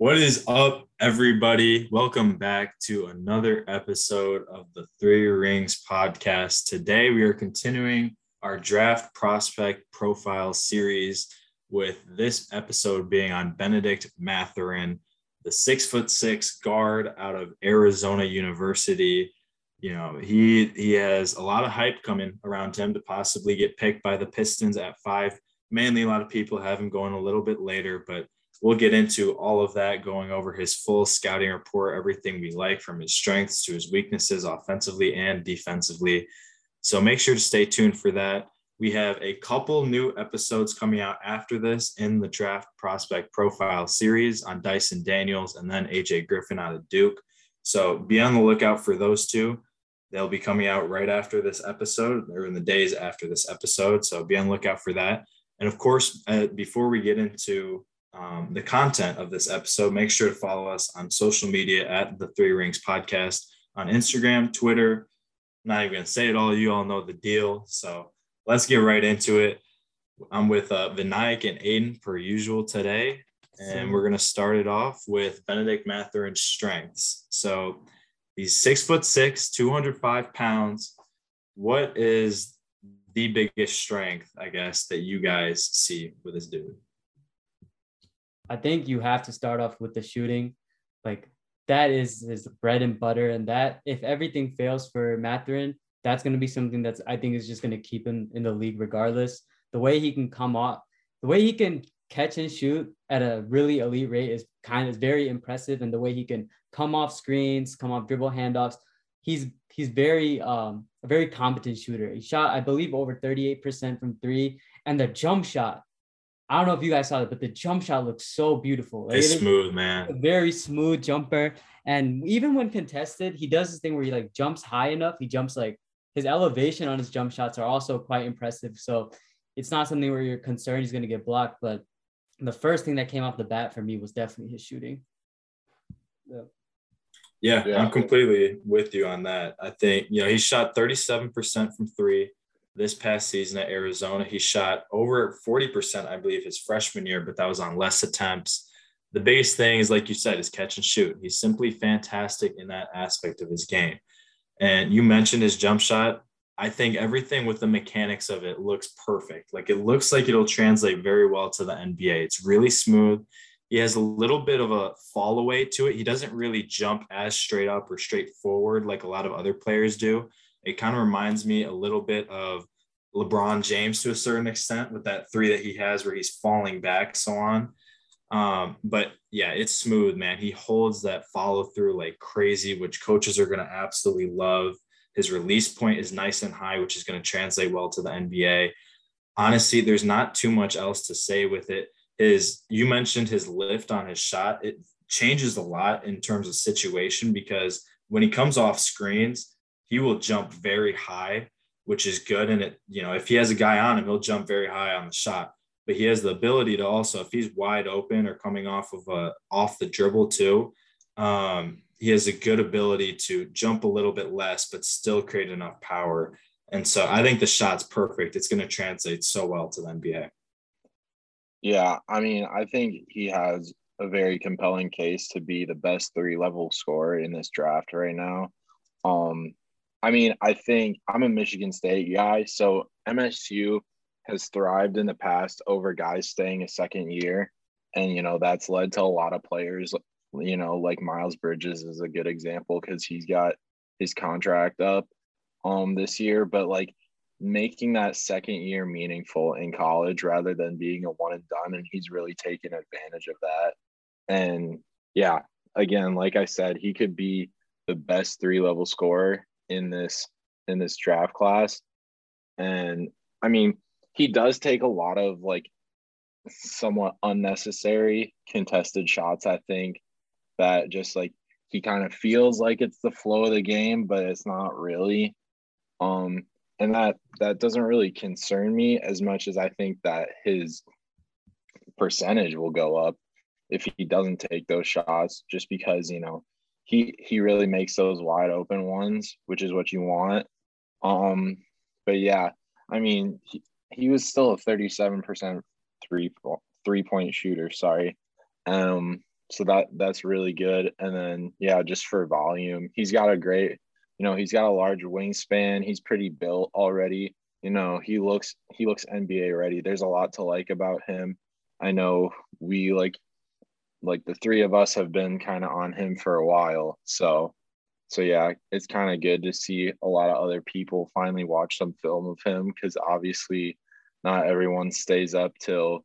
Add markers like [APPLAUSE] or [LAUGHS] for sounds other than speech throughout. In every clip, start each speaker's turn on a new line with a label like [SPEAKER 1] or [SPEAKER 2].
[SPEAKER 1] What is up, everybody? Welcome back to another episode of the Three Rings podcast. Today, we are continuing our draft prospect profile series with this episode being on Bennedict Mathurin, the six foot six guard out of Arizona University. You know, he he has a lot of hype coming around him to possibly get picked by the Pistons at five. Mainly, a lot of people have him going a little bit later, but we'll get into all of that, going over his full scouting report, everything we like from his strengths to his weaknesses offensively and defensively. So make sure to stay tuned for that. We have a couple new episodes coming out after this in the draft prospect profile series on Dyson Daniels and then AJ Griffin out of Duke. So be on the lookout for those two. They'll be coming out right after this episode or in the days after this episode. So be on the lookout for that. And of course, uh, before we get into um, the content of this episode, make sure to follow us on social media at the Three Rings Podcast on Instagram, Twitter. I'm not even going to say it all. You all know the deal. So let's get right into it. I'm with uh, Vinayak and Aiden per usual today. And we're going to start it off with Bennedict Mathurin's strengths. So he's six foot six, 205 pounds. What is the biggest strength, I guess, that you guys see with this dude?
[SPEAKER 2] I think you have to start off with the shooting. Like that is his bread and butter. And that if everything fails for Mathurin, that's going to be something that's I think is just going to keep him in the league regardless. The way he can come off, the way he can catch and shoot at a really elite rate is kind of very impressive. And the way he can come off screens, come off dribble handoffs, he's he's very um a very competent shooter. He shot, I believe, over 38% from three. And the jump shot, I don't know if you guys saw it, but the jump shot looks so beautiful.
[SPEAKER 1] Like, it's it smooth, man.
[SPEAKER 2] very smooth jumper. And even when contested, he does this thing where he like jumps high enough. He jumps like his elevation on his jump shots are also quite impressive. So it's not something where you're concerned he's going to get blocked. But the first thing that came off the bat for me was definitely his shooting.
[SPEAKER 1] Yeah. Yeah, yeah, I'm completely with you on that. I think, you know, he shot 37% from three this past season at Arizona. He shot over 40%, I believe, his freshman year, but that was on less attempts. The biggest thing is, like you said, is catch and shoot. He's simply fantastic in that aspect of his game. And you mentioned his jump shot. I think everything with the mechanics of it looks perfect. Like it looks like it'll translate very well to the NBA. It's really smooth. He has a little bit of a fall away to it. He doesn't really jump as straight up or straight forward like a lot of other players do. It kind of reminds me a little bit of LeBron James to a certain extent with that three that he has where he's falling back, so on. Um, but yeah, it's smooth, man. He holds that follow through like crazy, which coaches are going to absolutely love. His release point is nice and high, which is going to translate well to the NBA. Honestly, there's not too much else to say with it. Is you mentioned his lift on his shot, it changes a lot in terms of situation because when he comes off screens, he will jump very high, which is good. And it, you know, if he has a guy on him, he'll jump very high on the shot. But he has the ability to also, if he's wide open or coming off of a off the dribble too, um, he has a good ability to jump a little bit less, but still create enough power. And so I think the shot's perfect. It's going to translate so well to the NBA.
[SPEAKER 3] Yeah, I mean, I think he has a very compelling case to be the best three level scorer in this draft right now. Um, I mean, I think I'm a Michigan State guy, so MSU has thrived in the past over guys staying a second year. And, you know, that's led to a lot of players, you know, like Miles Bridges is a good example because he's got his contract up um this year. But like making that second year meaningful in college rather than being a one and done. And he's really taken advantage of that. And yeah, again, like I said, he could be the best three level scorer in this in this draft class. And I mean, he does take a lot of like somewhat unnecessary contested shots, I think, that just like he kind of feels like it's the flow of the game, but it's not really. Um, and that that doesn't really concern me as much as I think that his percentage will go up if he doesn't take those shots, just because you know he he really makes those wide open ones, which is what you want. Um, but yeah, I mean, he, he was still a 37% three three point shooter. Sorry. Um, so that that's really good. And then yeah, just for volume, he's got a great, you know, he's got a large wingspan. He's pretty built already. You know, he looks he looks NBA ready. There's a lot to like about him. I know we like like the three of us have been kind of on him for a while. So so yeah, it's kind of good to see a lot of other people finally watch some film of him because obviously not everyone stays up till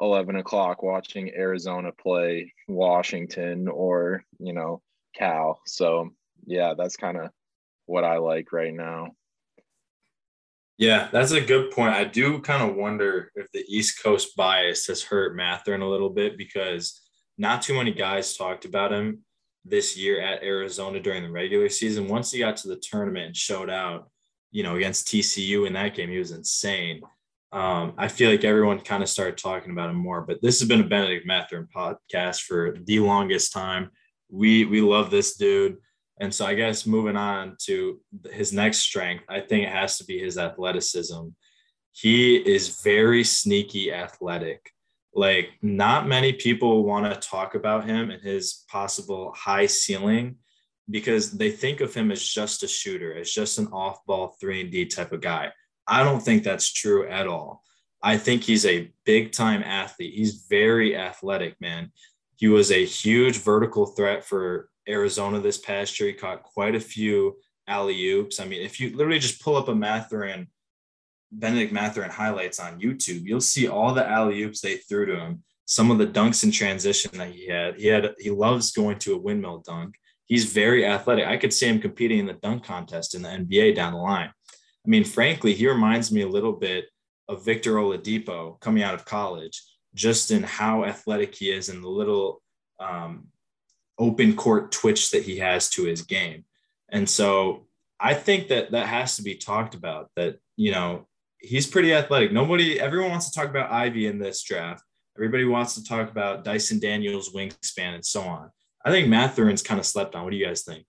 [SPEAKER 3] 11 o'clock watching Arizona play Washington or, you know, Cal. So, yeah, that's kind of what I like right now.
[SPEAKER 1] Yeah, that's a good point. I do kind of wonder if the East Coast bias has hurt Mathurin a little bit because not too many guys talked about him this year at Arizona during the regular season. Once he got to the tournament and showed out, you know, against TCU in that game, he was insane um, I feel like everyone kind of started talking about him more. But this has been a Bennedict Mathurin podcast for the longest time. We we love this dude, and so I guess moving on to his next strength, I think it has to be his athleticism. He is very sneaky athletic. Like not many people want to talk about him and his possible high ceiling because they think of him as just a shooter, as just an off-ball three and D type of guy I don't think that's true at all. I think he's a big time athlete. He's very athletic, man. He was a huge vertical threat for Arizona this past year. He caught quite a few alley oops. I mean, if you literally just pull up a Mathurin, Bennedict Mathurin highlights on YouTube, you'll see all the alley oops they threw to him. Some of the dunks in transition that he had. He had he loves going to a windmill dunk. He's very athletic. I could see him competing in the dunk contest in the NBA down the line. I mean, frankly, he reminds me a little bit of Victor Oladipo coming out of college, just in how athletic he is and the little um, open court twitch that he has to his game. And so I think that that has to be talked about that, you know, he's pretty athletic. Nobody, everyone wants to talk about Ivey in this draft. Everybody wants to talk about Dyson Daniels' wingspan and so on. I think Mathurin's kind of slept on. What do you guys think?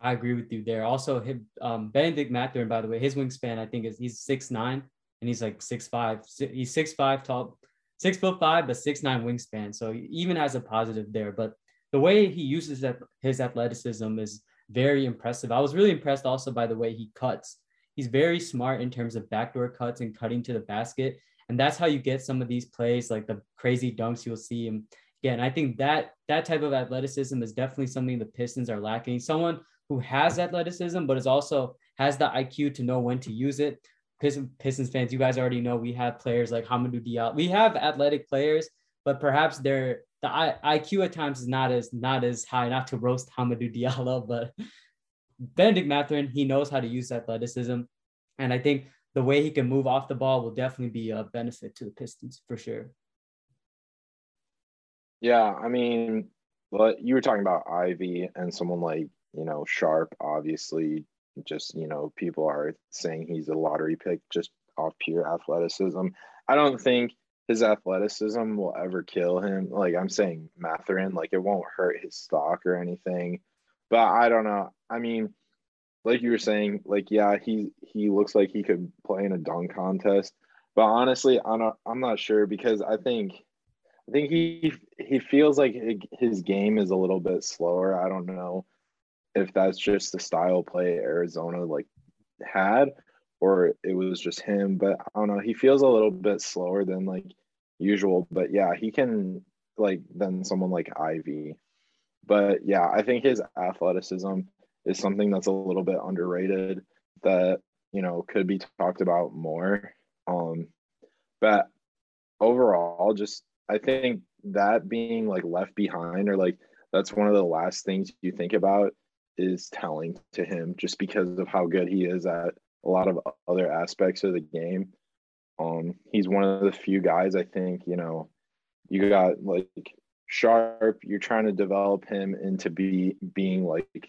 [SPEAKER 2] I agree with you there. Also, um, Bennedict Mathurin, by the way, his wingspan I think is he's six nine and he's like six five. He's six five tall, six foot five, but six nine wingspan. So even has a positive there. But the way he uses that his athleticism is very impressive. I was really impressed also by the way he cuts. He's very smart in terms of backdoor cuts and cutting to the basket. And that's how you get some of these plays, like the crazy dunks you'll see him. Again, I think that that type of athleticism is definitely something the Pistons are lacking. Someone who has athleticism, but is also has the IQ to know when to use it. Pistons fans, you guys already know we have players like Hamidou Diallo. We have athletic players, but perhaps their the IQ at times is not as not as high. Not to roast Hamidou Diallo, [LAUGHS] but Bennedict Mathurin, he knows how to use athleticism, and I think the way he can move off the ball will definitely be a benefit to the Pistons for sure.
[SPEAKER 3] Yeah, I mean, but you were talking about Ivy and someone like you know, Sharpe, obviously, just, you know, people are saying he's a lottery pick just off pure athleticism. I don't think his athleticism will ever kill him. Like I'm saying, Mathurin, like it won't hurt his stock or anything. But I don't know. I mean, like you were saying, like yeah, he he looks like he could play in a dunk contest. But honestly, I'm not I'm not sure because I think I think he he feels like his game is a little bit slower. I don't know if that's just the style play Arizona like had or it was just him. But I don't know. He feels a little bit slower than like usual. But yeah, he can like than someone like Ivey. But yeah, I think his athleticism is something that's a little bit underrated that you know could be talked about more. Um, but overall, just I think that being like left behind or like that's one of the last things you think about is telling to him just because of how good he is at a lot of other aspects of the game. Um, he's one of the few guys I think, you know, you got like Sharpe, you're trying to develop him into be being like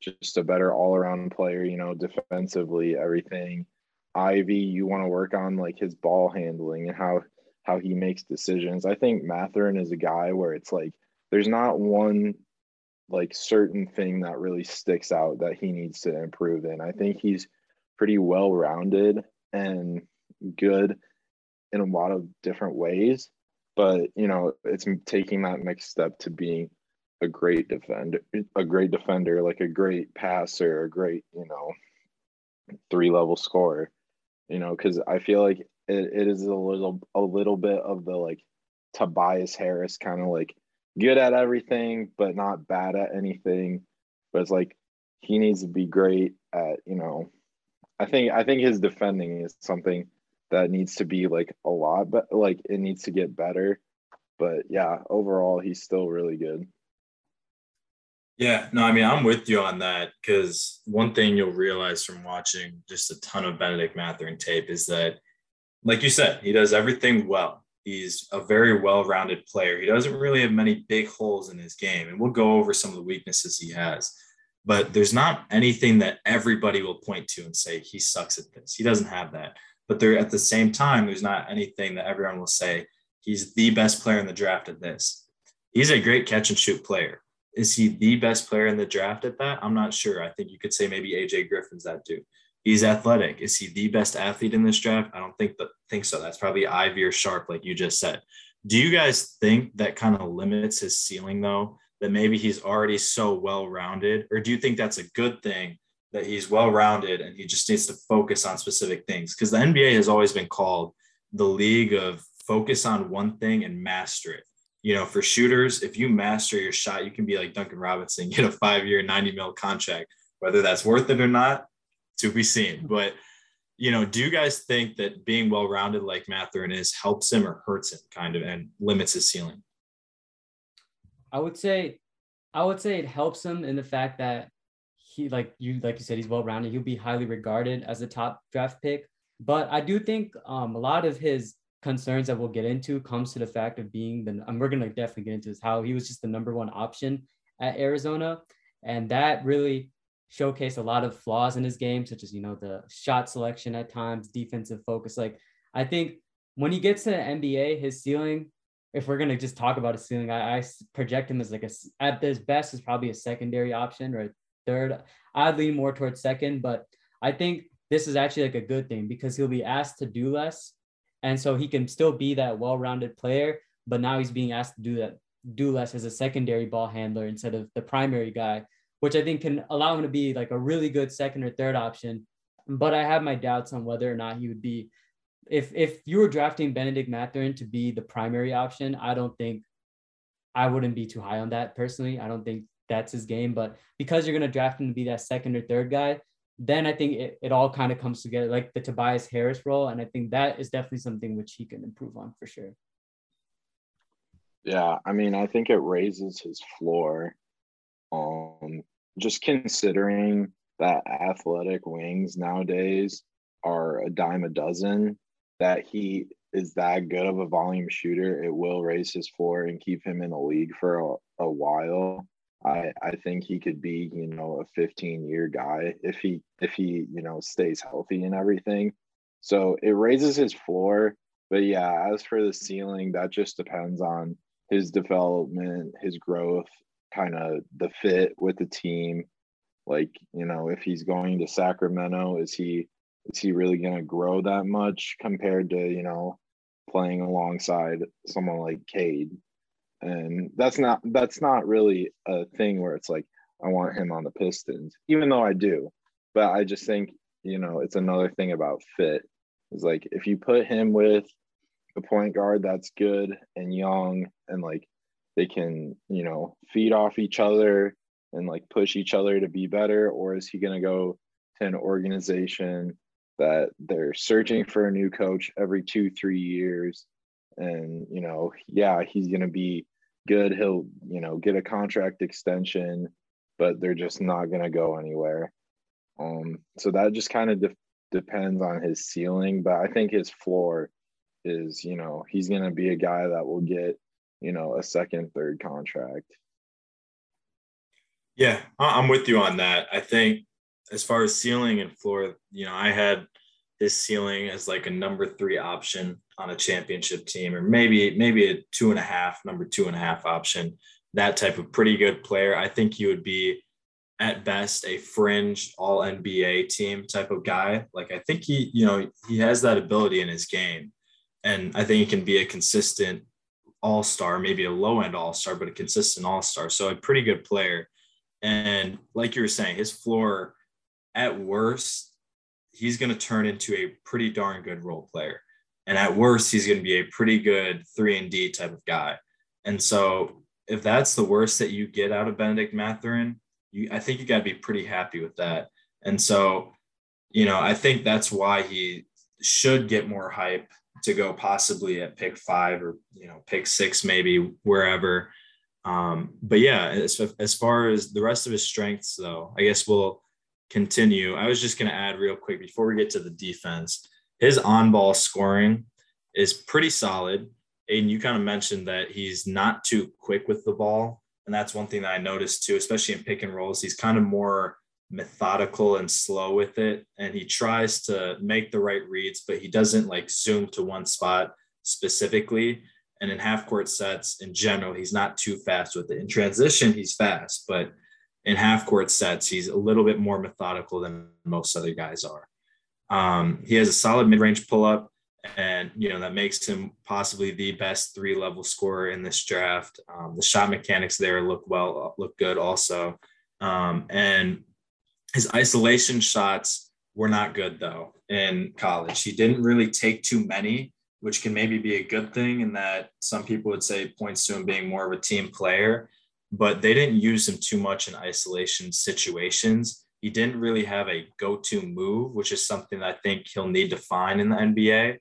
[SPEAKER 3] just a better all-around player, you know, defensively, everything. Ivey, you want to work on like his ball handling and how how he makes decisions. I think Mathurin is a guy where it's like there's not one like certain thing that really sticks out that he needs to improve in. I think he's pretty well rounded and good in a lot of different ways. But you know, it's taking that next step to being a great defender, a great defender, like a great passer, a great, you know, three level scorer. You know, because I feel like it, it is a little a little bit of the like Tobias Harris kind of like good at everything, but not bad at anything. But it's like he needs to be great at, you know, I think I think his defending is something that needs to be like a lot, but like it needs to get better. But yeah, overall he's still really good.
[SPEAKER 1] Yeah, no, I mean, I'm with you on that because one thing you'll realize from watching just a ton of Bennedict Mathurin tape is that, like you said, he does everything well. He's a very well rounded player. He doesn't really have many big holes in his game. And we'll go over some of the weaknesses he has. But there's not anything that everybody will point to and say, he sucks at this. He doesn't have that. But there, at the same time, there's not anything that everyone will say, he's the best player in the draft at this. He's a great catch and shoot player. Is he the best player in the draft at that? I'm not sure. I think you could say maybe AJ Griffin's that too. He's athletic. Is he the best athlete in this draft? I don't think that think so. That's probably Ivey or Sharpe, like you just said. Do you guys think that kind of limits his ceiling though? That maybe he's already so well rounded, or do you think that's a good thing that he's well rounded and he just needs to focus on specific things? Because the NBA has always been called the league of focus on one thing and master it. You know, for shooters, if you master your shot, you can be like Duncan Robinson, [LAUGHS] get a five year, 90 mil contract. Whether that's worth it or not, to be seen. But you know, do you guys think that being well rounded like Mathurin is helps him or hurts him kind of and limits his ceiling?
[SPEAKER 2] I would say I would say it helps him in the fact that he like you like you said he's well rounded. He'll be highly regarded as a top draft pick. But I do think um, a lot of his concerns that we'll get into comes to the fact of being the and we're gonna definitely get into is how he was just the number one option at Arizona. And that really showcased a lot of flaws in his game, such as, you know, the shot selection at times, defensive focus. Like, I think when he gets to the NBA, his ceiling, if we're to just talk about a ceiling, I, I, project him as like a, at his best, is probably a secondary option or third. I'd lean more towards second, but I think this is actually like a good thing because he'll be asked to do less. And so he can still be that well rounded player, but now he's being asked to do that, do less as a secondary ball handler instead of the primary guy which I think can allow him to be like a really good second or third option. But I have my doubts on whether or not he would be. If if you were drafting Bennedict Mathurin to be the primary option, I don't think I wouldn't be too high on that personally. I don't think that's his game. But because you're going to draft him to be that second or third guy, then I think it, it all kind of comes together like the Tobias Harris role. And I think that is definitely something which he can improve on for sure.
[SPEAKER 3] Yeah. I mean, I think it raises his floor. Um, just considering that athletic wings nowadays are a dime a dozen, that he is that good of a volume shooter, it will raise his floor and keep him in the league for a, a while. I, I think he could be, you know, a 15 year guy if he if he, you know, stays healthy and everything. So it raises his floor. But yeah, as for the ceiling, that just depends on his development, his growth, kind of the fit with the team. Like, you know, if he's going to Sacramento, is he is he really going to grow that much compared to, you know, playing alongside someone like Cade? And that's not that's not really a thing where it's like I want him on the Pistons, even though I do. But I just think, you know, it's another thing about fit. Is like if you put him with a point guard that's good and young and like they can you know feed off each other and like push each other to be better or is he going to go to an organization that they're searching for a new coach every two three years and you know yeah he's going to be good he'll you know get a contract extension but they're just not going to go anywhere um so that just kind of de- depends on his ceiling but i think his floor is you know he's going to be a guy that will get you know, a second, third contract.
[SPEAKER 1] Yeah, I'm with you on that. I think as far as ceiling and floor, you know, I had this ceiling as like a number three option on a championship team, or maybe maybe a two and a half, number two and a half option. That type of pretty good player. I think he would be at best a fringe all NBA team type of guy. Like I think he, you know, he has that ability in his game. And I think he can be a consistent all star, maybe a low end all star, but a consistent all star. So a pretty good player. And like you were saying, his floor at worst, he's going to turn into a pretty darn good role player. And at worst, he's going to be a pretty good three and D type of guy. And so if that's the worst that you get out of Bennedict Mathurin, you I think you got to be pretty happy with that. And so, you know, I think that's why he should get more hype to go possibly at pick five or you know pick six maybe wherever. Um, but yeah, as, as far as the rest of his strengths, though, I guess we'll continue. I was just going to add real quick before we get to the defense. His on-ball scoring is pretty solid. Aiden, you kind of mentioned that he's not too quick with the ball, and that's one thing that I noticed too, especially in pick and rolls. He's kind of more methodical and slow with it. And he tries to make the right reads, but he doesn't like zoom to one spot specifically. And in half court sets in general, he's not too fast with it. In transition, he's fast, but in half court sets, he's a little bit more methodical than most other guys are. Um, he has a solid mid range pull up, and you know that makes him possibly the best three level scorer in this draft. Um, the shot mechanics there look well, look good also. Um, and his isolation shots were not good though in college. He didn't really take too many, which can maybe be a good thing in that some people would say points to him being more of a team player, but they didn't use him too much in isolation situations. He didn't really have a go-to move, which is something I think he'll need to find in the NBA.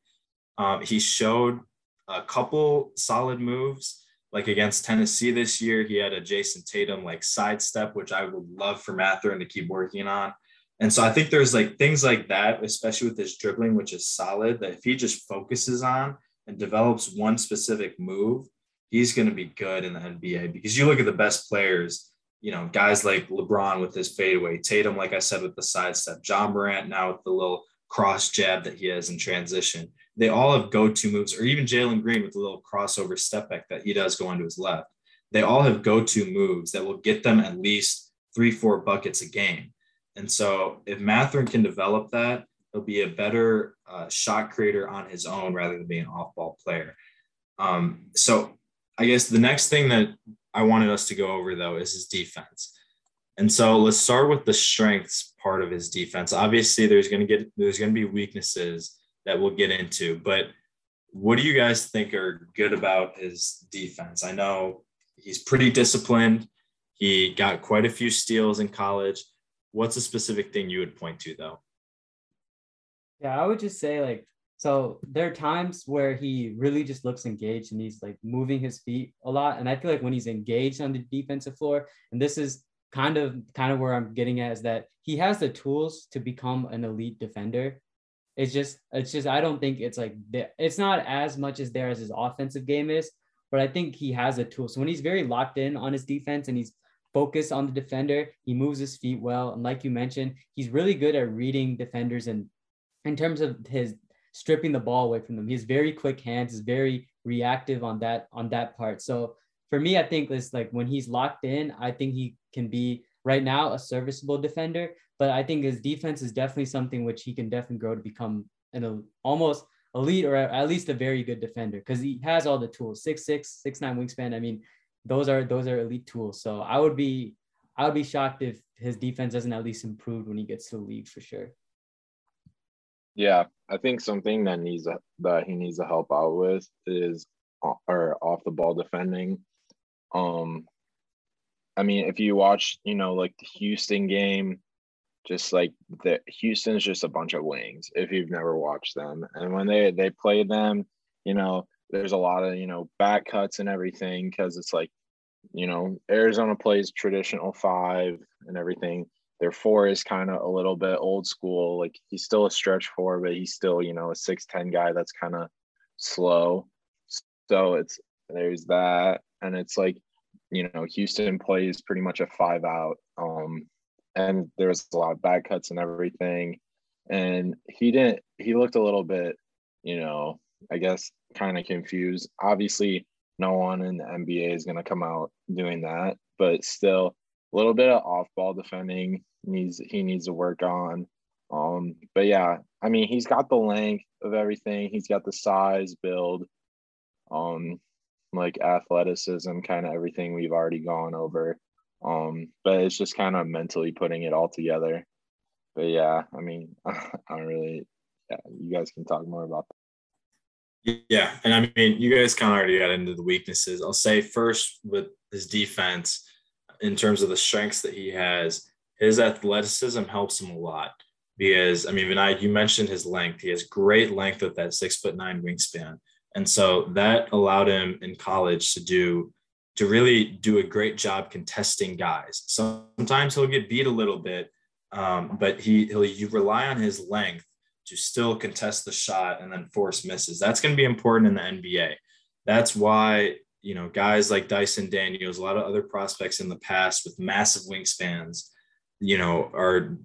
[SPEAKER 1] Um, he showed a couple solid moves, like against Tennessee this year, he had a Jayson Tatum like sidestep, which I would love for Mathurin to keep working on. And so I think there's like things like that, especially with his dribbling, which is solid, that if he just focuses on and develops one specific move, he's going to be good in the NBA. Because you look at the best players, you know, guys like LeBron with his fadeaway, Tatum, like I said, with the sidestep, Ja Morant now with the little cross jab that he has in transition they all have go-to moves, or even Jalen Green with the little crossover step back that he does go onto his left. They all have go-to moves that will get them at least three, four buckets a game. And so if Mathurin can develop that, he'll be a better uh, shot creator on his own rather than being an off-ball player. Um, so I guess the next thing that I wanted us to go over though is his defense. And so let's start with the strengths part of his defense. Obviously, there's going to get there's going to be weaknesses that we'll get into. But what do you guys think are good about his defense? I know he's pretty disciplined. He got quite a few steals in college. What's a specific thing you would point to, though?
[SPEAKER 2] Yeah, I would just say, like, so there are times where he really just looks engaged and he's like moving his feet a lot. And I feel like when he's engaged on the defensive floor, and this is kind of kind of where I'm getting at is that he has the tools to become an elite defender. It's just, it's just, I don't think it's like, it's not as much as there as his offensive game is, but I think he has a tool. So when he's very locked in on his defense and he's focused on the defender, he moves his feet well. And like you mentioned, he's really good at reading defenders and in terms of his stripping the ball away from them. He has very quick hands, is very reactive on that, on that part. So for me, I think it's like when he's locked in, I think he can be right now a serviceable defender, but I think his defense is definitely something which he can definitely grow to become an almost elite or at least a very good defender because he has all the tools six six six nine wingspan. I mean, those are those are elite tools. So I would be I would be shocked if his defense doesn't at least improve when he gets to the league for sure.
[SPEAKER 3] Yeah, I think something that needs a, that he needs to help out with is uh, or off the ball defending. Um, I mean, if you watch, you know, like the Houston game, just like the Houston's just a bunch of wings if you've never watched them. And when they they play them, you know, there's a lot of, you know, back cuts and everything because it's like, you know, Arizona plays traditional five and everything. Their four is kind of a little bit old school. Like he's still a stretch four, but he's still, you know, a 6'10 guy that's kind of slow. So it's there's that. And it's like, you know, Houston plays pretty much a five out. Um, and there was a lot of bad cuts and everything. And he didn't, he looked a little bit, you know, I guess kind of confused. Obviously, no one in the NBA is going to come out doing that, but still a little bit of off ball defending needs, he needs to work on. Um, but yeah, I mean, he's got the length of everything. He's got the size build. Um, like athleticism, kind of everything we've already gone over. Um, but it's just kind of mentally putting it all together. But yeah, I mean, [LAUGHS] I don't really. Yeah, you guys can talk more about
[SPEAKER 1] that. Yeah, and I mean, you guys kind of already got into the weaknesses. I'll say first with his defense, in terms of the strengths that he has, his athleticism helps him a lot because I mean, Vinay, you mentioned his length. He has great length with that six foot nine wingspan. And so that allowed him in college to do to really do a great job contesting guys. Sometimes he'll get beat a little bit, um, but he he'll you rely on his length to still contest the shot and then force misses. That's going to be important in the NBA. That's why you know guys like Dyson Daniels, a lot of other prospects in the past with massive wingspans, you know, are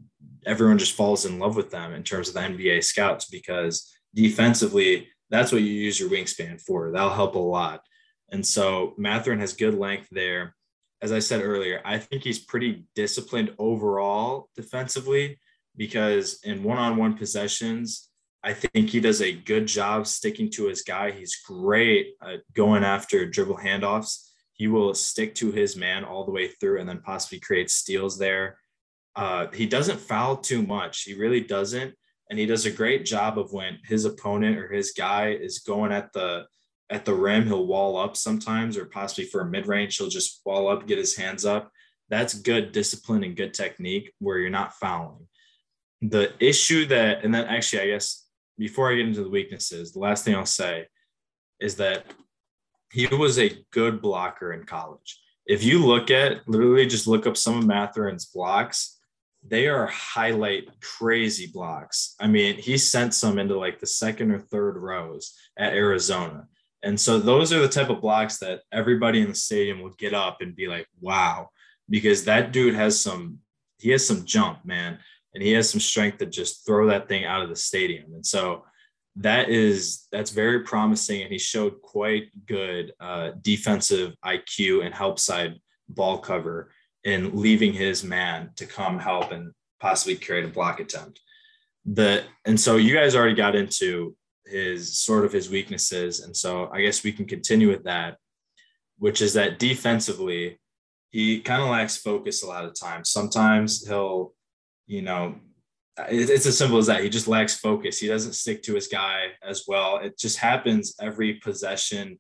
[SPEAKER 1] everyone just falls in love with them in terms of the NBA scouts because defensively that's what you use your wingspan for. That'll help a lot. And so Mathurin has good length there. As I said earlier, I think he's pretty disciplined overall defensively because in one on one possessions, I think he does a good job sticking to his guy. He's great at going after dribble handoffs. He will stick to his man all the way through and then possibly create steals there. Uh, he doesn't foul too much. He really doesn't and he does a great job of when his opponent or his guy is going at the at the rim he'll wall up sometimes or possibly for a mid-range he'll just wall up get his hands up that's good discipline and good technique where you're not fouling the issue that and then actually i guess before i get into the weaknesses the last thing i'll say is that he was a good blocker in college if you look at literally just look up some of Mathurin's blocks they are highlight crazy blocks. I mean, he sent some into like the second or third rows at Arizona. And so those are the type of blocks that everybody in the stadium will get up and be like, wow, because that dude has some, he has some jump, man. And he has some strength to just throw that thing out of the stadium. And so that is, that's very promising. And he showed quite good uh, defensive IQ and help side ball cover in leaving his man to come help and possibly create a block attempt. The and so you guys already got into his sort of his weaknesses, and so I guess we can continue with that, which is that defensively, he kind of lacks focus a lot of times. Sometimes he'll, you know, it's as simple as that. He just lacks focus. He doesn't stick to his guy as well. It just happens every possession,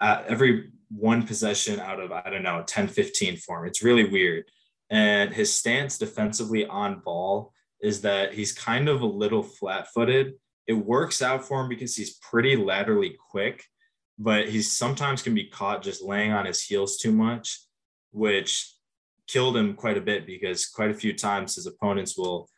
[SPEAKER 1] uh, every one possession out of, I don't know, 10, 15 for him. It's really weird. And his stance defensively on ball is that he's kind of a little flat footed. It works out for him because he's pretty laterally quick, but he sometimes can be caught just laying on his heels too much, which killed him quite a bit because quite a few times his opponents will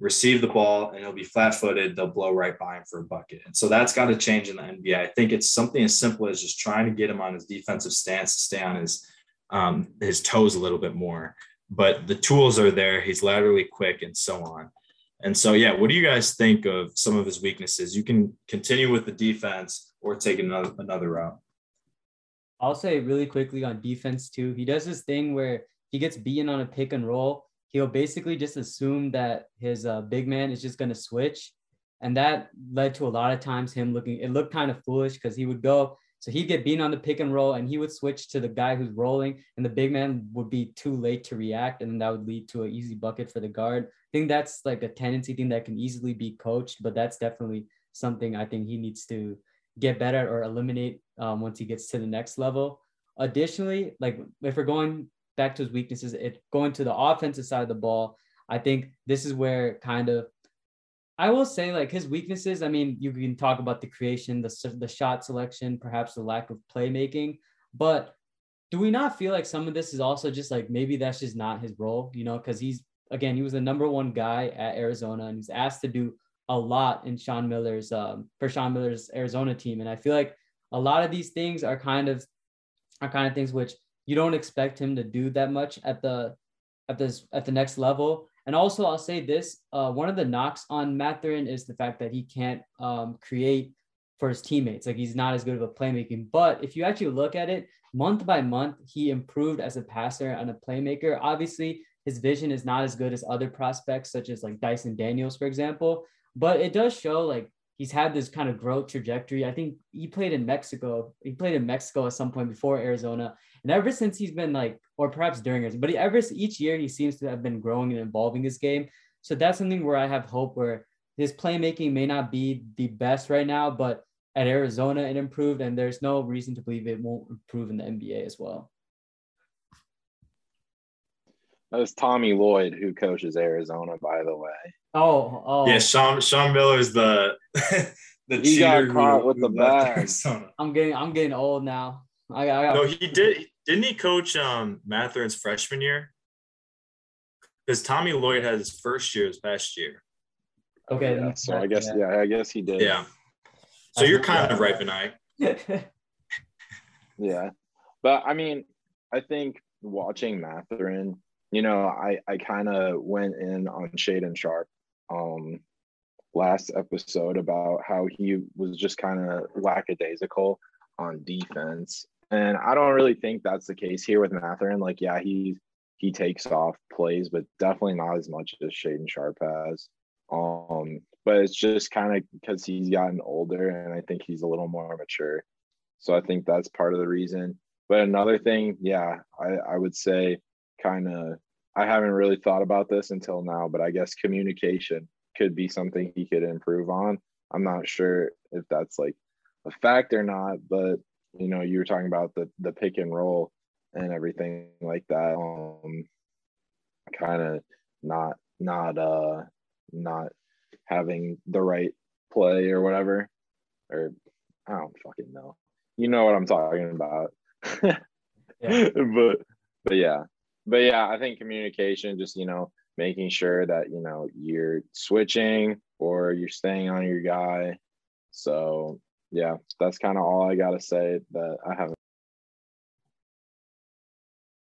[SPEAKER 1] receive the ball and he'll be flat footed. They'll blow right by him for a bucket. And so that's got to change in the NBA. I think it's something as simple as just trying to get him on his defensive stance to stay on his um, his toes a little bit more. But the tools are there. He's laterally quick and so on. And so, yeah, what do you guys think of some of his weaknesses? You can continue with the defense or take another another route.
[SPEAKER 2] I'll say really quickly on defense too. He does this thing where he gets beaten on a pick and roll he'll basically just assume that his uh, big man is just going to switch. And that led to a lot of times him looking, it looked kind of foolish because he would go, so he'd get beaten on the pick and roll and he would switch to the guy who's rolling and the big man would be too late to react. And that would lead to an easy bucket for the guard. I think that's like a tendency thing that can easily be coached, but that's definitely something I think he needs to get better or eliminate um, once he gets to the next level. Additionally, like if we're going back to his weaknesses, it going to the offensive side of the ball. I think this is where kind of I will say like his weaknesses. I mean, you can talk about the creation, the the shot selection, perhaps the lack of playmaking, but do we not feel like some of this is also just like maybe that's just not his role, you know? Because he's again, he was the number one guy at Arizona, and he's asked to do a lot in Sean Miller's um, for Sean Miller's Arizona team, and I feel like a lot of these things are kind of are kind of things which you don't expect him to do that much at the at this at the next level. And also, I'll say this: uh, one of the knocks on Mathurin is the fact that he can't um, create for his teammates. Like he's not as good of a playmaking. But if you actually look at it, month by month, he improved as a passer and a playmaker. Obviously, his vision is not as good as other prospects, such as like Dyson Daniels, for example. But it does show like he's had this kind of growth trajectory. I think he played in Mexico. He played in Mexico at some point before Arizona, and ever since he's been like, or perhaps during it, but ever each year he seems to have been growing and evolving his game. So that's something where I have hope where his playmaking may not be the best right now, but at Arizona it improved, and there's no reason to believe it won't improve in the NBA as well.
[SPEAKER 3] That was Tommy Lloyd who coaches Arizona, by the way.
[SPEAKER 2] Oh, oh.
[SPEAKER 1] Yeah, Sean Sean Miller is the [LAUGHS] the
[SPEAKER 3] he got caught with the bag.
[SPEAKER 2] I'm getting I'm getting old now. I, I got,
[SPEAKER 1] no, he did. Didn't he coach um Mathurin's freshman year? Because Tommy Lloyd had his first year his past year.
[SPEAKER 2] Okay.
[SPEAKER 3] Yeah, so I guess yeah. yeah, I guess he did.
[SPEAKER 1] Yeah. So you're kind of right, [LAUGHS] Vinay.
[SPEAKER 3] yeah, but I mean, I think watching Mathurin, you know, I I kind of went in on Shaedon Sharpe um last episode about how he was just kind of lackadaisical on defense. And I don't really think that's the case here with Mathurin. Like, yeah, he he takes off plays, but definitely not as much as Shaedon Sharpe has. Um, but it's just kind of because he's gotten older and I think he's a little more mature. So I think that's part of the reason. But another thing, yeah, I, I would say kind of I haven't really thought about this until now, but I guess communication could be something he could improve on. I'm not sure if that's like a fact or not, but you know, you were talking about the the pick and roll and everything like that. Um kind of not not uh not having the right play or whatever. Or I don't fucking know. You know what I'm talking about. [LAUGHS] yeah. But but yeah. But yeah, I think communication just, you know, making sure that you know you're switching or you're staying on your guy. So yeah, that's kind of all I gotta say that I haven't.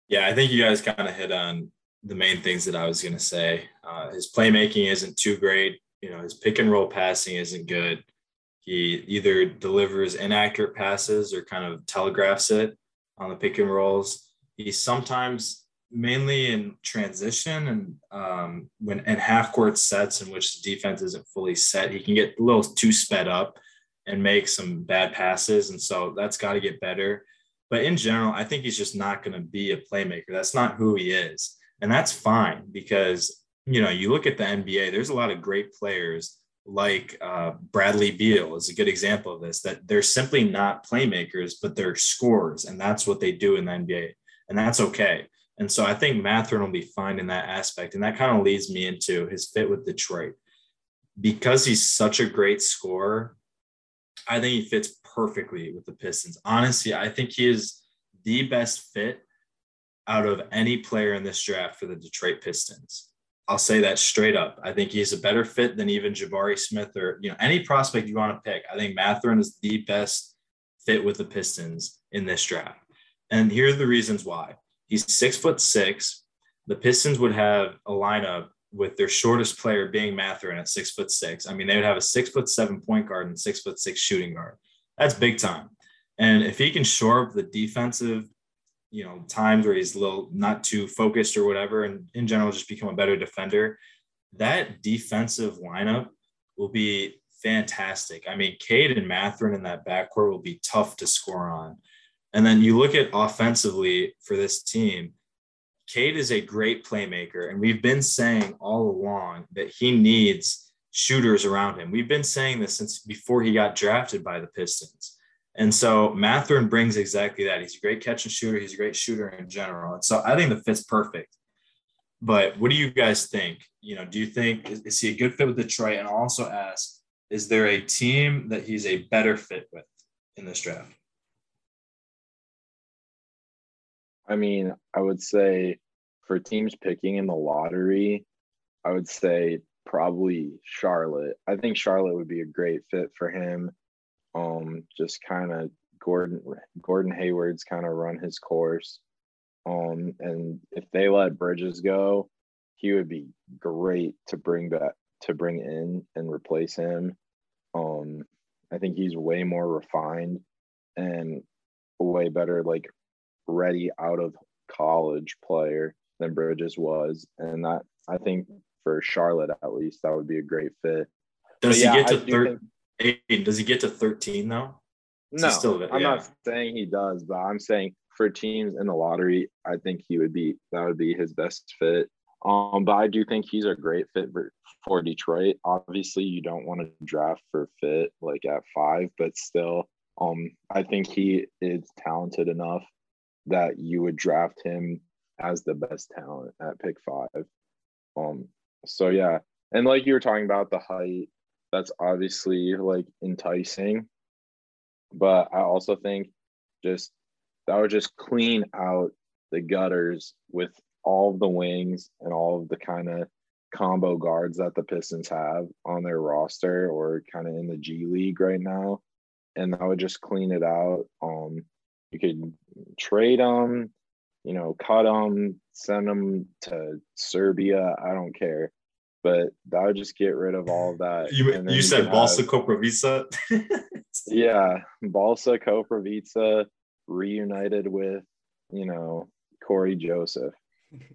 [SPEAKER 1] Yeah, I think you guys kind of hit on the main things that I was gonna say. Uh, his playmaking isn't too great. You know, his pick and roll passing isn't good. He either delivers inaccurate passes or kind of telegraphs it on the pick and rolls. He sometimes mainly in transition and um, when in half court sets in which the defense isn't fully set, he can get a little too sped up and make some bad passes. And so that's got to get better. But in general, I think he's just not going to be a playmaker. That's not who he is. And that's fine because, you know, you look at the NBA, there's a lot of great players like uh, Bradley Beal is a good example of this, that they're simply not playmakers, but they're scorers. And that's what they do in the NBA. And that's okay. And so I think Mathurin will be fine in that aspect. And that kind of leads me into his fit with Detroit. Because he's such a great scorer, I think he fits perfectly with the Pistons. Honestly, I think he is the best fit out of any player in this draft for the Detroit Pistons. I'll say that straight up. I think he's a better fit than even Jabari Smith or you know any prospect you want to pick. I think Mathurin is the best fit with the Pistons in this draft. And here are the reasons why. He's six foot six. The Pistons would have a lineup with their shortest player being Mathurin at six foot six. I mean, they would have a six foot seven point guard and six foot six shooting guard. That's big time. And if he can shore up the defensive, you know, times where he's a little not too focused or whatever, and in general just become a better defender, that defensive lineup will be fantastic. I mean, Cade and Mathurin in that backcourt will be tough to score on. And then you look at offensively for this team, Cade is a great playmaker. And we've been saying all along that he needs shooters around him. We've been saying this since before he got drafted by the Pistons. And so Mathurin brings exactly that. He's a great catch and shooter. He's a great shooter in general. And so I think the fit's perfect. But what do you guys think? You know, do you think is, is he a good fit with Detroit? And I'll also ask, is there a team that he's a better fit with in this draft?
[SPEAKER 3] I mean, I would say for teams picking in the lottery, I would say probably Charlotte. I think Charlotte would be a great fit for him. Um, just kind of Gordon Gordon Hayward's kind of run his course. Um, and if they let Bridges go, he would be great to bring back to bring in and replace him. Um, I think he's way more refined and way better like ready out of college player than Bridges was. And that I think for Charlotte at least, that would be a great fit.
[SPEAKER 1] Does but he yeah, get to third? Aiden, does he get to 13 though?
[SPEAKER 3] No,
[SPEAKER 1] still-
[SPEAKER 3] I'm not saying he does, but I'm saying for teams in the lottery, I think he would be that would be his best fit. Um, but I do think he's a great fit for, for Detroit. Obviously, you don't want to draft for fit like at five, but still, um, I think he is talented enough that you would draft him as the best talent at pick five. Um, so yeah, and like you were talking about the height, that's obviously like enticing but I also think just that would just clean out the gutters with all of the wings and all of the kind of combo guards that the Pistons have on their roster or kind of in the G League right now. And that would just clean it out. Um, you could trade them, you know, cut them, send them to Serbia. I don't care. But that would just get rid of all of that.
[SPEAKER 1] You,
[SPEAKER 3] then
[SPEAKER 1] you said Balsa
[SPEAKER 3] have-
[SPEAKER 1] Koprivica? [LAUGHS]
[SPEAKER 3] yeah, Balsa Koprivica reunited with, you know, Cory Joseph.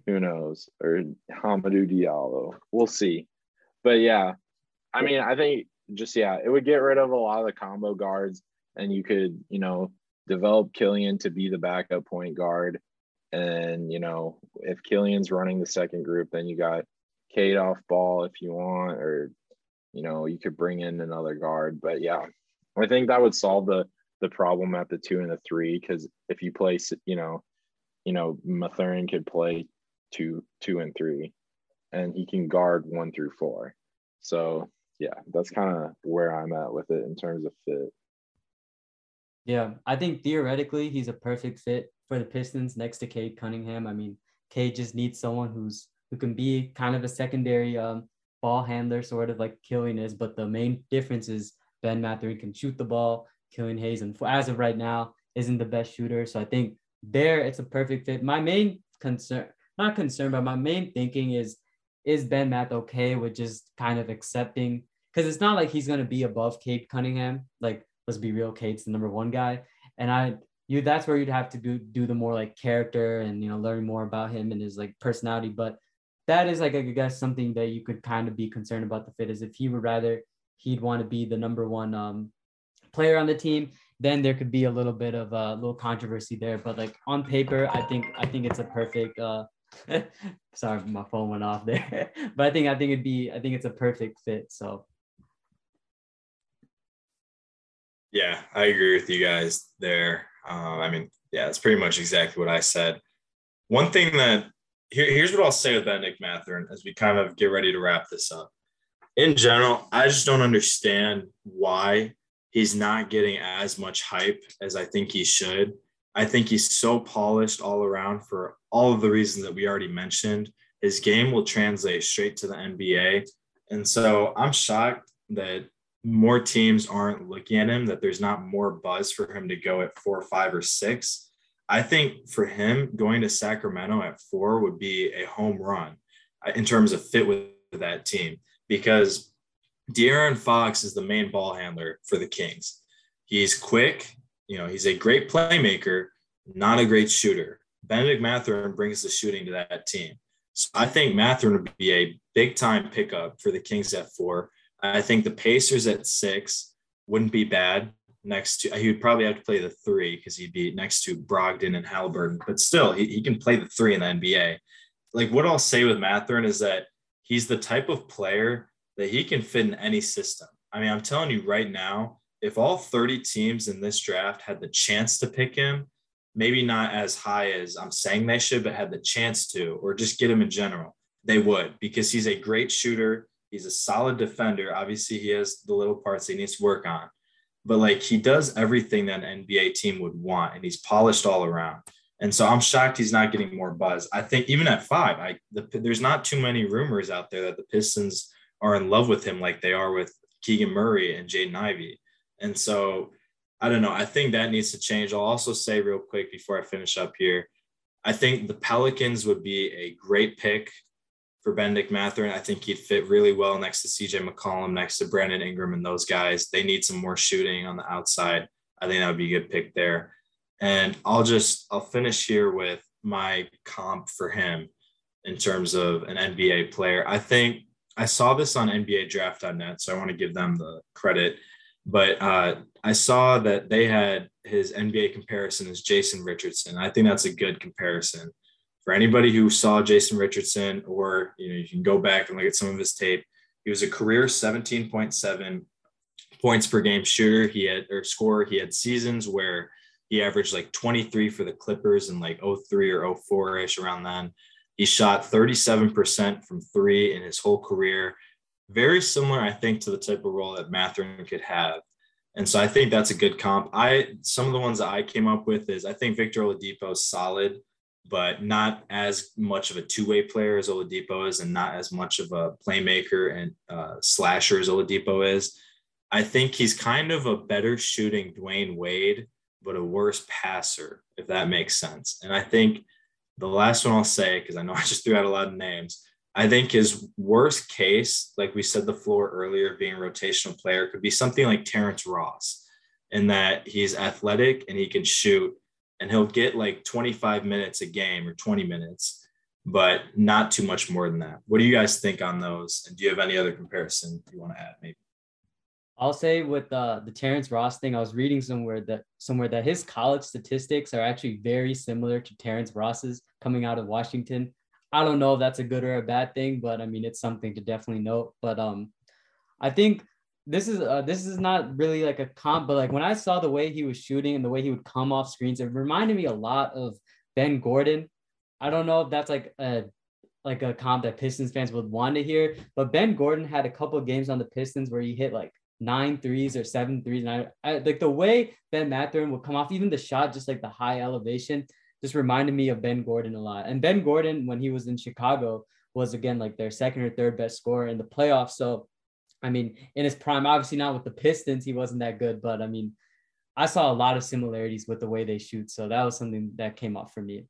[SPEAKER 3] Who knows? Or Hamidou Diallo. We'll see. But yeah, I mean, I think just yeah, it would get rid of a lot of the combo guards, and you could, you know, develop Killian to be the backup point guard. And you know, if Killian's running the second group, then you got Cade off ball if you want, or you know, you could bring in another guard. But yeah, I think that would solve the the problem at the two and the three because if you place, you know, you know, Mathurin could play two, two and three, and he can guard one through four. So yeah, that's kind of where I'm at with it in terms of fit.
[SPEAKER 2] Yeah, I think theoretically he's a perfect fit for the Pistons next to Cade Cunningham. I mean, Cade just needs someone who's who can be kind of a secondary um, ball handler, sort of like Killian is. But the main difference is Ben Mathurin can shoot the ball. Killian Hayes, and as of right now, isn't the best shooter. So I think there it's a perfect fit. My main concern, not concern, but my main thinking is, is Ben Math okay with just kind of accepting? Because it's not like he's gonna be above Cade Cunningham. Like, let's be real, Cade's the number one guy, and I you that's where you'd have to do do the more like character and you know learn more about him and his like personality. But that is like I guess something that you could kind of be concerned about the fit is if he would rather he'd want to be the number one um player on the team then there could be a little bit of a little controversy there. But like on paper i think i think it's a perfect uh [LAUGHS] sorry my phone went off there. [LAUGHS] But i think i think it'd be i think it's a perfect fit. So
[SPEAKER 1] Yeah, I agree with you guys there. Um, I mean, yeah, it's pretty much exactly what I said. One thing that here, here's what I'll say with Bennedict Mathurin as we kind of get ready to wrap this up. In general, I just don't understand why he's not getting as much hype as I think he should. I think he's so polished all around for all of the reasons that we already mentioned. His game will translate straight to the NBA. And so I'm shocked that more teams aren't looking at him, that there's not more buzz for him to go at four, five, or six. I think for him, going to Sacramento at four would be a home run uh, in terms of fit with that team because De'Aaron Fox is the main ball handler for the Kings. He's quick, you know, he's a great playmaker, not a great shooter. Bennedict Mathurin brings the shooting to that team. So I think Mathurin would be a big time pickup for the Kings at four. I think the Pacers at six wouldn't be bad next to, he would probably have to play the three because he'd be next to Brogdon and Halliburton, but still, he, he can play the three in the NBA. Like what I'll say with Mathurin is that he's the type of player that he can fit in any system. I mean, I'm telling you right now, if all 30 teams in this draft had the chance to pick him, maybe not as high as I'm saying they should, but had the chance to, or just get him in general, they would because he's a great shooter. He's a solid defender. Obviously, he has the little parts he needs to work on, but like he does everything that an NBA team would want, and he's polished all around. And so I'm shocked he's not getting more buzz. I think even at five, I the, there's not too many rumors out there that the Pistons are in love with him like they are with Keegan Murray and Jaden Ivey. And so I don't know. I think that needs to change. I'll also say real quick before I finish up here, I think the Pelicans would be a great pick for Bennedict Mathurin. I think he'd fit really well next to CJ McCollum, next to Brandon Ingram and those guys. They need some more shooting on the outside. I think that would be a good pick there. And I'll just I'll finish here with my comp for him in terms of an NBA player. I think I saw this on NBA draft.net, so I want to give them the credit. but uh, I saw that they had his NBA comparison is Jason Richardson. I think that's a good comparison for anybody who saw Jason Richardson, or you know, you can go back and look at some of his tape. He was a career 17.7 points per game shooter. He had or scorer. He had seasons where he averaged like 23 for the Clippers in like 03 or 04 ish around then. He shot 37% from three in his whole career. Very similar, I think, to the type of role that Mathurin could have. And so I think that's a good comp. I some of the ones that I came up with is I think Victor Oladipo is solid, but not as much of a two-way player as Oladipo is, and not as much of a playmaker and uh, slasher as Oladipo is. I think he's kind of a better shooting Dwyane Wade, but a worse passer, if that makes sense. And I think the last one I'll say, because I know [LAUGHS] I just threw out a lot of names, I think his worst case, like we said the floor earlier, being a rotational player, could be something like Terrence Ross, in that he's athletic and he can shoot, and he'll get like 25 minutes a game or 20 minutes, but not too much more than that. What do you guys think on those? And do you have any other comparison you want to add, maybe?
[SPEAKER 2] I'll say with uh, the Terrence Ross thing, I was reading somewhere that somewhere that his college statistics are actually very similar to Terrence Ross's coming out of Washington. I don't know if that's a good or a bad thing, but I mean it's something to definitely note. But um, I think this is uh, this is not really like a comp, but like when I saw the way he was shooting and the way he would come off screens, it reminded me a lot of Ben Gordon. I don't know if that's like a like a comp that Pistons fans would want to hear, but Ben Gordon had a couple games on the Pistons where he hit like nine threes or seven threes, and I, I like the way Ben Mathurin would come off, even the shot, just like the high elevation just reminded me of Ben Gordon a lot. And Ben Gordon, when he was in Chicago, was again like their second or third best scorer in the playoffs. So, I mean, in his prime, obviously not with the Pistons, he wasn't that good, but I mean, I saw a lot of similarities with the way they shoot. So that was something that came up for me.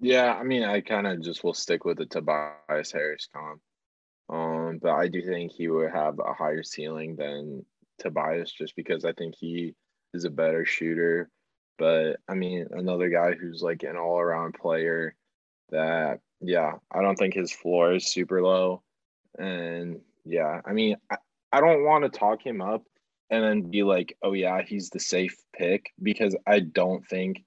[SPEAKER 3] Yeah, I mean, I kind of just will stick with the Tobias Harris comp. Um, but I do think he would have a higher ceiling than Tobias just because I think he is a better shooter. But I mean, another guy who's like an all around player that, yeah, I don't think his floor is super low. And yeah, I mean, I, I don't want to talk him up and then be like, oh, yeah, he's the safe pick because I don't think,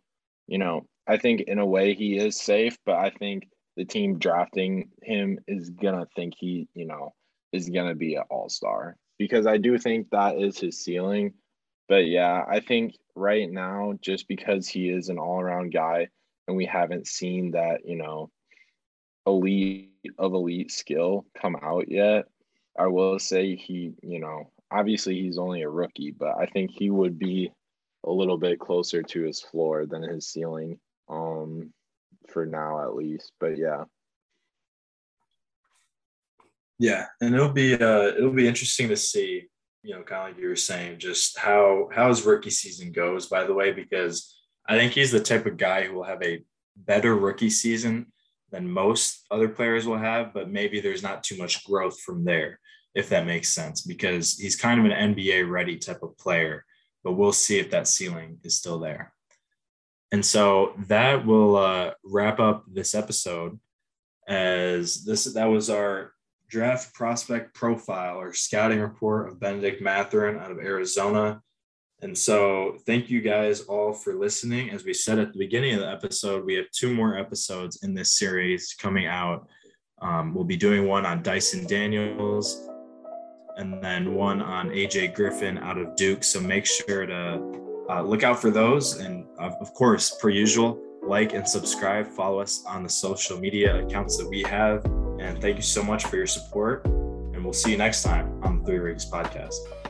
[SPEAKER 3] you know, I think in a way he is safe, but I think the team drafting him is going to think he, you know, is going to be an all star because I do think that is his ceiling. But yeah, I think right now, just because he is an all around guy and we haven't seen that, you know, elite of elite skill come out yet, I will say he, you know, obviously he's only a rookie, but I think he would be a little bit closer to his floor than his ceiling um for now at least. But yeah.
[SPEAKER 1] Yeah, and it'll be uh it'll be interesting to see you know, kind of like you were saying, just how how his rookie season goes. By the way, because I think he's the type of guy who will have a better rookie season than most other players will have, but maybe there's not too much growth from there, if that makes sense, because he's kind of an NBA ready type of player. But we'll see if that ceiling is still there. And so that will uh, wrap up this episode. As this that was our draft prospect profile or scouting report of Bennedict Mathurin out of Arizona. And so, thank you guys all for listening. As we said at the beginning of the episode, we have two more episodes in this series coming out. Um, we'll be doing one on Dyson Daniels and then one on AJ Griffin out of Duke. So, make sure to uh, look out for those. And of course, per usual, like and subscribe. Follow us on the social media accounts that we have. And thank you so much for your support. And we'll see you next time on the Three Rings Podcast.